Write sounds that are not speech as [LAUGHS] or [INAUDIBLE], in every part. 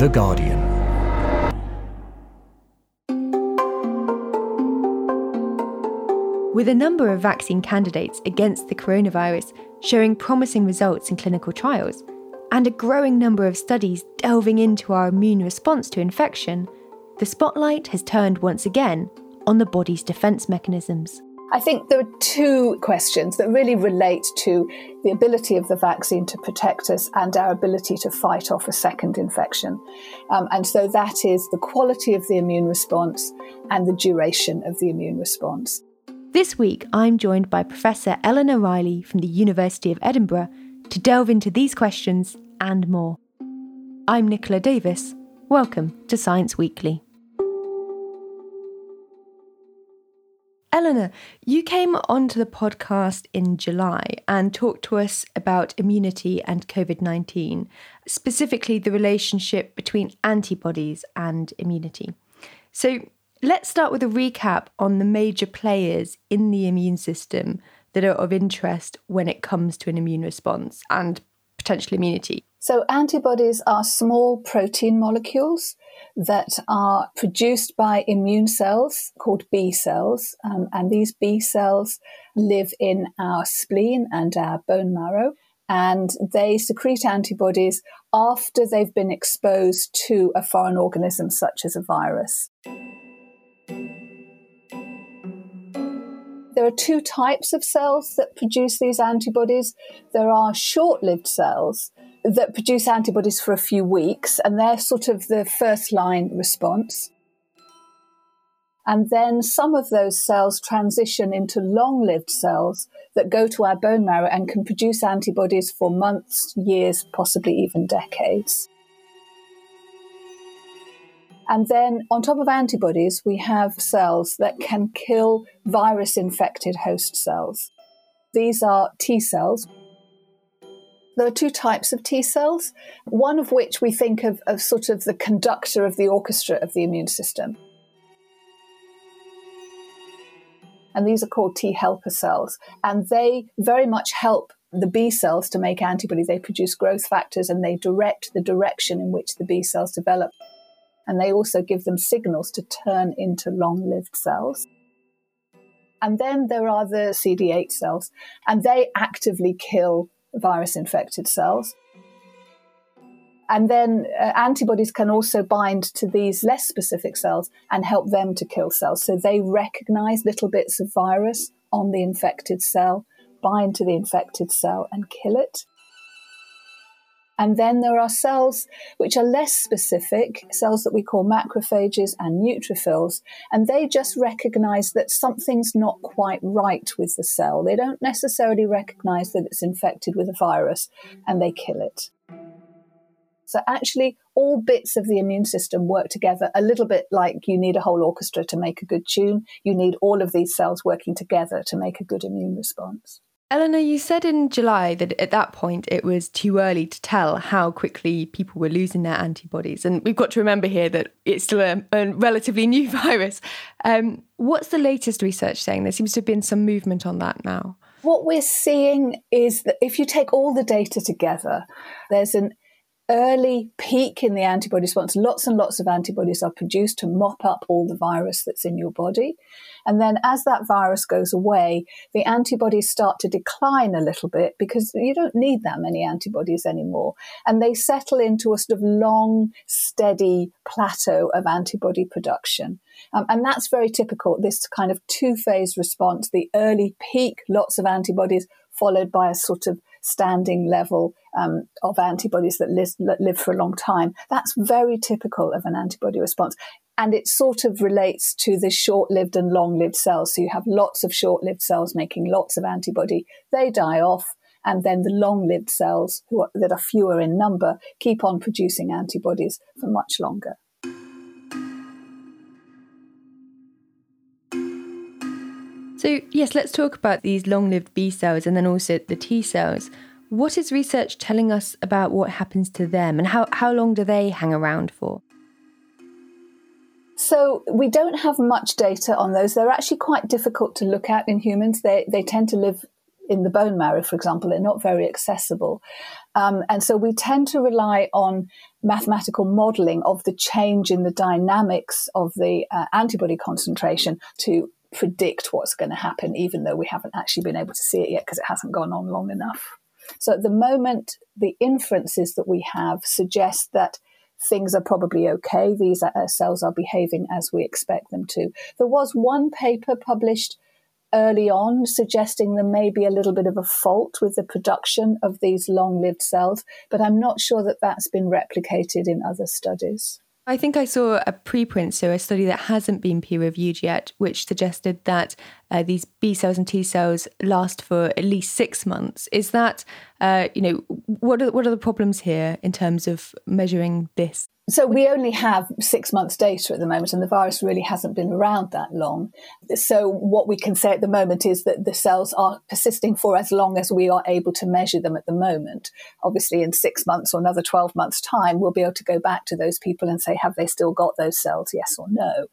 The Guardian. With a number of vaccine candidates against the coronavirus showing promising results in clinical trials, and a growing number of studies delving into our immune response to infection, the spotlight has turned once again on the body's defence mechanisms. I think there are two questions that really relate to the ability of the vaccine to protect us and our ability to fight off a second infection. Um, and so that is the quality of the immune response and the duration of the immune response. This week, I'm joined by Professor Eleanor Riley from the University of Edinburgh to delve into these questions and more. I'm Nicola Davis. Welcome to Science Weekly. Eleanor, you came onto the podcast in July and talked to us about immunity and COVID 19, specifically the relationship between antibodies and immunity. So let's start with a recap on the major players in the immune system that are of interest when it comes to an immune response and potential immunity. So, antibodies are small protein molecules that are produced by immune cells called B cells. Um, and these B cells live in our spleen and our bone marrow. And they secrete antibodies after they've been exposed to a foreign organism, such as a virus. There are two types of cells that produce these antibodies. There are short lived cells that produce antibodies for a few weeks, and they're sort of the first line response. And then some of those cells transition into long lived cells that go to our bone marrow and can produce antibodies for months, years, possibly even decades. And then on top of antibodies, we have cells that can kill virus infected host cells. These are T cells. There are two types of T cells, one of which we think of as sort of the conductor of the orchestra of the immune system. And these are called T helper cells. And they very much help the B cells to make antibodies. They produce growth factors and they direct the direction in which the B cells develop. And they also give them signals to turn into long lived cells. And then there are the CD8 cells, and they actively kill virus infected cells. And then uh, antibodies can also bind to these less specific cells and help them to kill cells. So they recognize little bits of virus on the infected cell, bind to the infected cell, and kill it. And then there are cells which are less specific, cells that we call macrophages and neutrophils, and they just recognize that something's not quite right with the cell. They don't necessarily recognize that it's infected with a virus and they kill it. So actually, all bits of the immune system work together a little bit like you need a whole orchestra to make a good tune. You need all of these cells working together to make a good immune response. Eleanor, you said in July that at that point it was too early to tell how quickly people were losing their antibodies. And we've got to remember here that it's still a, a relatively new [LAUGHS] virus. Um, what's the latest research saying? There seems to have been some movement on that now. What we're seeing is that if you take all the data together, there's an early peak in the antibody response. Lots and lots of antibodies are produced to mop up all the virus that's in your body. And then as that virus goes away, the antibodies start to decline a little bit because you don't need that many antibodies anymore. And they settle into a sort of long, steady plateau of antibody production. Um, and that's very typical, this kind of two phase response the early peak, lots of antibodies, followed by a sort of standing level um, of antibodies that live, that live for a long time. That's very typical of an antibody response. And it sort of relates to the short lived and long lived cells. So you have lots of short lived cells making lots of antibody, they die off. And then the long lived cells, are, that are fewer in number, keep on producing antibodies for much longer. So, yes, let's talk about these long lived B cells and then also the T cells. What is research telling us about what happens to them and how, how long do they hang around for? So we don't have much data on those. They're actually quite difficult to look at in humans. They, they tend to live in the bone marrow, for example. They're not very accessible. Um, and so we tend to rely on mathematical modeling of the change in the dynamics of the uh, antibody concentration to predict what's going to happen, even though we haven't actually been able to see it yet because it hasn't gone on long enough. So at the moment, the inferences that we have suggest that things are probably okay. These uh, cells are behaving as we expect them to. There was one paper published early on suggesting there may be a little bit of a fault with the production of these long lived cells, but I'm not sure that that's been replicated in other studies. I think I saw a preprint, so a study that hasn't been peer reviewed yet, which suggested that uh, these B cells and T cells last for at least six months. Is that, uh, you know, what are, what are the problems here in terms of measuring this? So we only have six months data at the moment, and the virus really hasn't been around that long. So what we can say at the moment is that the cells are persisting for as long as we are able to measure them at the moment. Obviously, in six months or another 12 months' time, we'll be able to go back to those people and say, have they still got those cells, yes or no?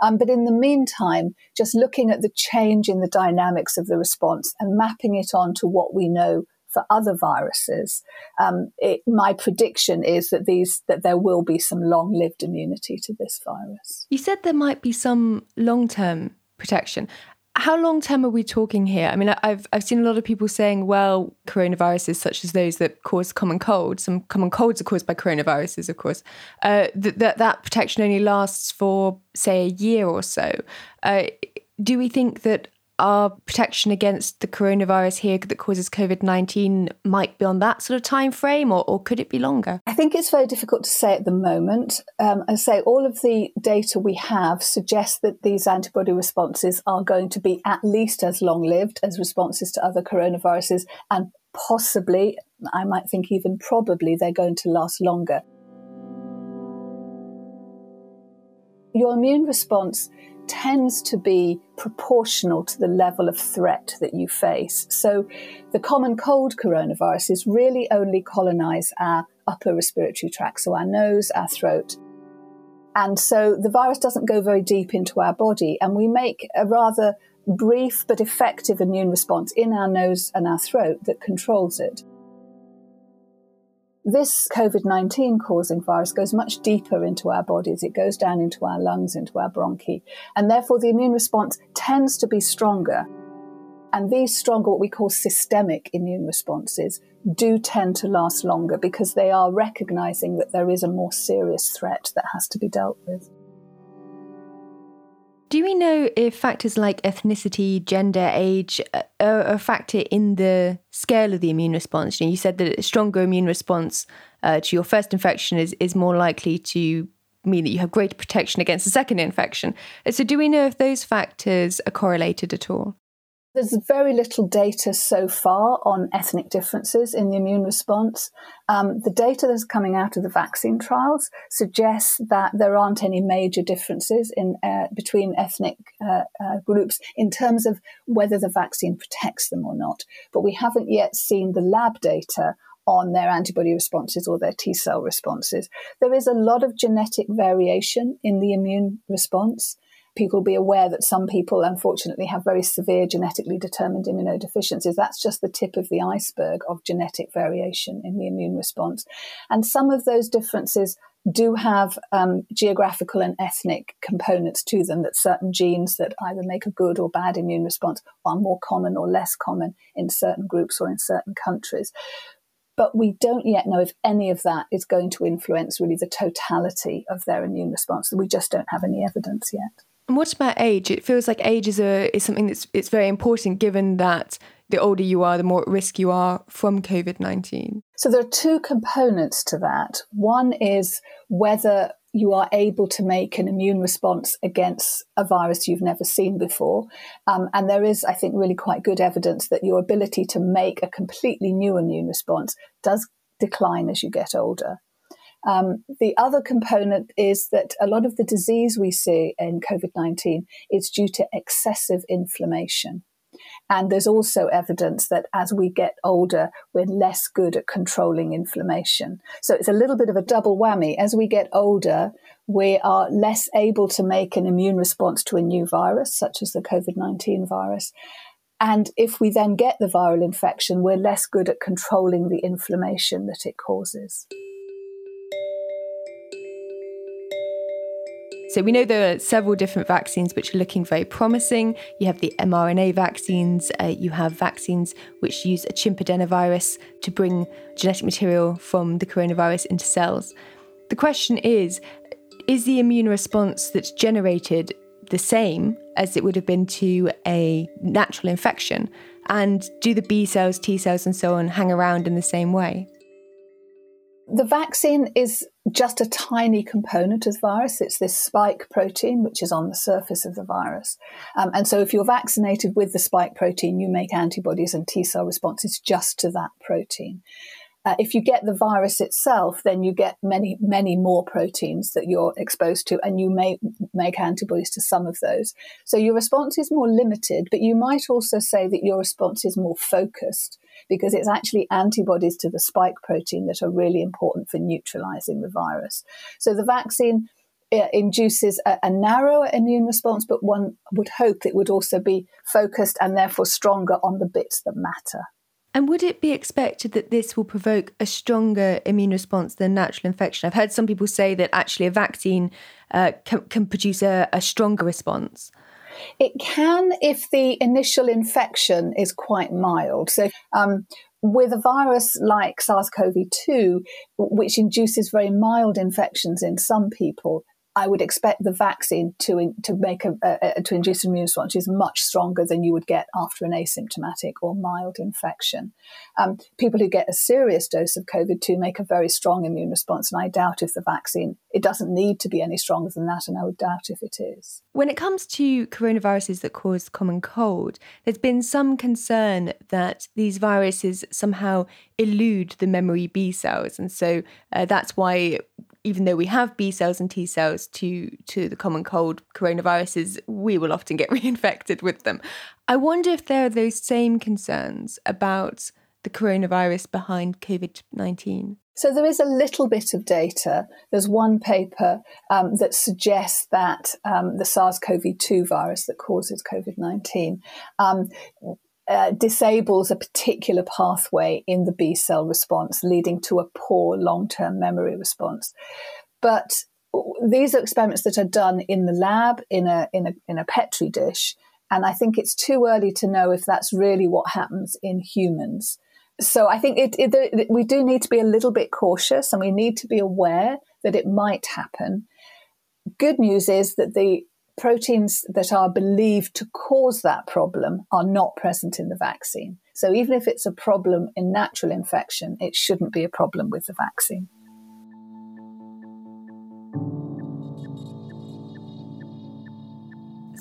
Um, but in the meantime, just looking at the change in the dynamics of the response and mapping it on to what we know for other viruses, um, it, my prediction is that these that there will be some long-lived immunity to this virus. You said there might be some long-term protection. How long term are we talking here? I mean, I've I've seen a lot of people saying, well, coronaviruses such as those that cause common colds, some common colds are caused by coronaviruses, of course, uh, that, that that protection only lasts for say a year or so. Uh, do we think that our protection against the coronavirus here that causes COVID nineteen might be on that sort of time frame, or, or could it be longer? I think it's very difficult to say at the moment. Um, I say all of the data we have suggests that these antibody responses are going to be at least as long lived as responses to other coronaviruses, and possibly, I might think even probably, they're going to last longer. Your immune response tends to be proportional to the level of threat that you face. So the common cold coronaviruses really only colonize our upper respiratory tract, so our nose, our throat. And so the virus doesn't go very deep into our body, and we make a rather brief but effective immune response in our nose and our throat that controls it. This COVID 19 causing virus goes much deeper into our bodies. It goes down into our lungs, into our bronchi, and therefore the immune response tends to be stronger. And these stronger, what we call systemic immune responses, do tend to last longer because they are recognizing that there is a more serious threat that has to be dealt with. Do we know if factors like ethnicity, gender, age uh, are a factor in the scale of the immune response? You, know, you said that a stronger immune response uh, to your first infection is, is more likely to mean that you have greater protection against a second infection. So, do we know if those factors are correlated at all? There's very little data so far on ethnic differences in the immune response. Um, the data that's coming out of the vaccine trials suggests that there aren't any major differences in uh, between ethnic uh, uh, groups in terms of whether the vaccine protects them or not. But we haven't yet seen the lab data on their antibody responses or their T cell responses. There is a lot of genetic variation in the immune response people be aware that some people, unfortunately, have very severe genetically determined immunodeficiencies. That's just the tip of the iceberg of genetic variation in the immune response. And some of those differences do have um, geographical and ethnic components to them that certain genes that either make a good or bad immune response are more common or less common in certain groups or in certain countries. But we don't yet know if any of that is going to influence really the totality of their immune response. We just don't have any evidence yet. And what about age? It feels like age is a is something that's it's very important given that the older you are, the more at risk you are from COVID nineteen. So there are two components to that. One is whether you are able to make an immune response against a virus you've never seen before. Um, and there is, I think, really quite good evidence that your ability to make a completely new immune response does decline as you get older. Um, the other component is that a lot of the disease we see in COVID 19 is due to excessive inflammation. And there's also evidence that as we get older, we're less good at controlling inflammation. So it's a little bit of a double whammy. As we get older, we are less able to make an immune response to a new virus, such as the COVID 19 virus. And if we then get the viral infection, we're less good at controlling the inflammation that it causes. So we know there are several different vaccines which are looking very promising. You have the mRNA vaccines, uh, you have vaccines which use a chimpadenovirus to bring genetic material from the coronavirus into cells. The question is is the immune response that's generated the same as it would have been to a natural infection? And do the B cells, T cells, and so on hang around in the same way? The vaccine is just a tiny component of virus. It's this spike protein, which is on the surface of the virus. Um, and so, if you're vaccinated with the spike protein, you make antibodies and T cell responses just to that protein. Uh, if you get the virus itself, then you get many, many more proteins that you're exposed to, and you may make antibodies to some of those. So your response is more limited, but you might also say that your response is more focused because it's actually antibodies to the spike protein that are really important for neutralizing the virus. So the vaccine uh, induces a, a, narrower immune response, but one would hope it would also be focused and therefore stronger on the bits that matter. And would it be expected that this will provoke a stronger immune response than natural infection? I've heard some people say that actually a vaccine uh, can, can, produce a, a stronger response. It can if the initial infection is quite mild. So, um, with a virus like SARS CoV 2, which induces very mild infections in some people, I would expect the vaccine to to make a, a, to induce an immune response is much stronger than you would get after an asymptomatic or mild infection. Um, people who get a serious dose of COVID two make a very strong immune response, and I doubt if the vaccine it doesn't need to be any stronger than that, and I would doubt if it is. When it comes to coronaviruses that cause common cold, there's been some concern that these viruses somehow elude the memory B cells, and so uh, that's why even though we have B cells and T cells to to the common cold coronaviruses, we will often get [LAUGHS] reinfected with them. I wonder if there are those same concerns about the coronavirus behind COVID 19. So there is a little bit of data. There's one paper um, that suggests that um, the SARS-CoV-2 virus that causes COVID-19 um, uh, disables a particular pathway in the B cell response, leading to a poor long term memory response. But these are experiments that are done in the lab in a, in a, in a Petri dish. And I think it's too early to know if that's really what happens in humans. So I think it, it, we do need to be a little bit cautious and we need to be aware that it might happen. Good news is that the proteins that are believed to cause that problem are not present in the vaccine. So even if it's a problem in natural infection, it shouldn't be a problem with the vaccine.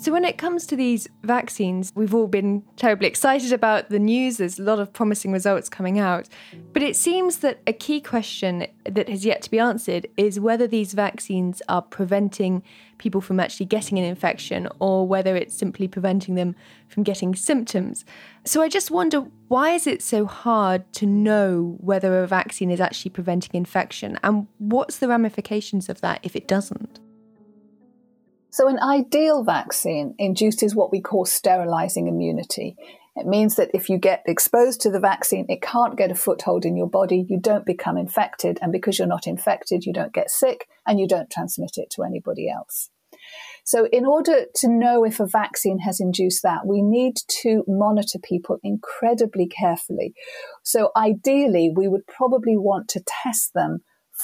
So, when it comes to these vaccines, we've all been terribly excited about the news. There's a lot of promising results coming out. But it seems that a key question that has yet to be answered is whether these vaccines are preventing people from actually getting an infection or whether it's simply preventing them from getting symptoms. So, I just wonder why is it so hard to know whether a vaccine is actually preventing infection? And what's the ramifications of that if it doesn't? So, an ideal vaccine induces what we call sterilizing immunity. It means that if you get exposed to the vaccine, it can't get a foothold in your body. You don't become infected. And because you're not infected, you don't get sick and you don't transmit it to anybody else. So, in order to know if a vaccine has induced that, we need to monitor people incredibly carefully. So, ideally, we would probably want to test them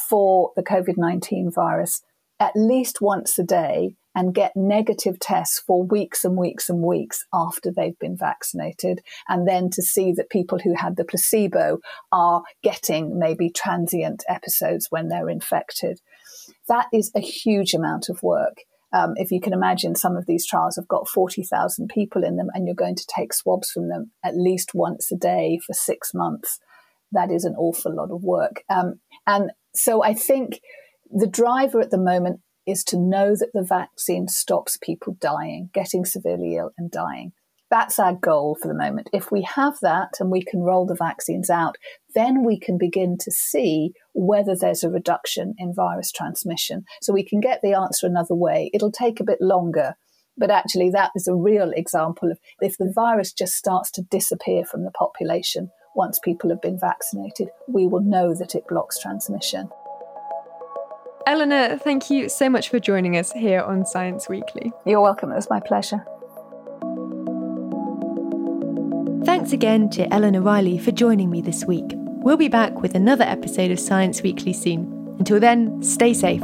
for the COVID 19 virus at least once a day and get negative tests for weeks and weeks and weeks after they've been vaccinated. And then to see that people who had the placebo are getting maybe transient episodes when they're infected. That is a huge amount of work. Um, if you can imagine, some of these trials have got 40,000 people in them, and you're going to take swabs from them at least once a day for six months. That is an awful lot of work. Um, and so I think the driver at the moment is to know that the vaccine stops people dying, getting severely ill and dying. That's our goal for the moment. If we have that and we can roll the vaccines out, then we can begin to see whether there's a reduction in virus transmission. So we can get the answer another way. It'll take a bit longer But actually, that is a real example of if the virus just starts to disappear from the population once people have been vaccinated, we will know that it blocks transmission. Eleanor, thank you so much for joining us here on Science Weekly. You're welcome. It was my pleasure. Thanks again to Eleanor Riley for joining me this week. We'll be back with another episode of Science Weekly soon. Until then, stay safe.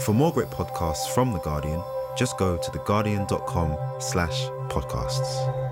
For more great podcasts from The Guardian, just go to theguardian.com slash podcasts.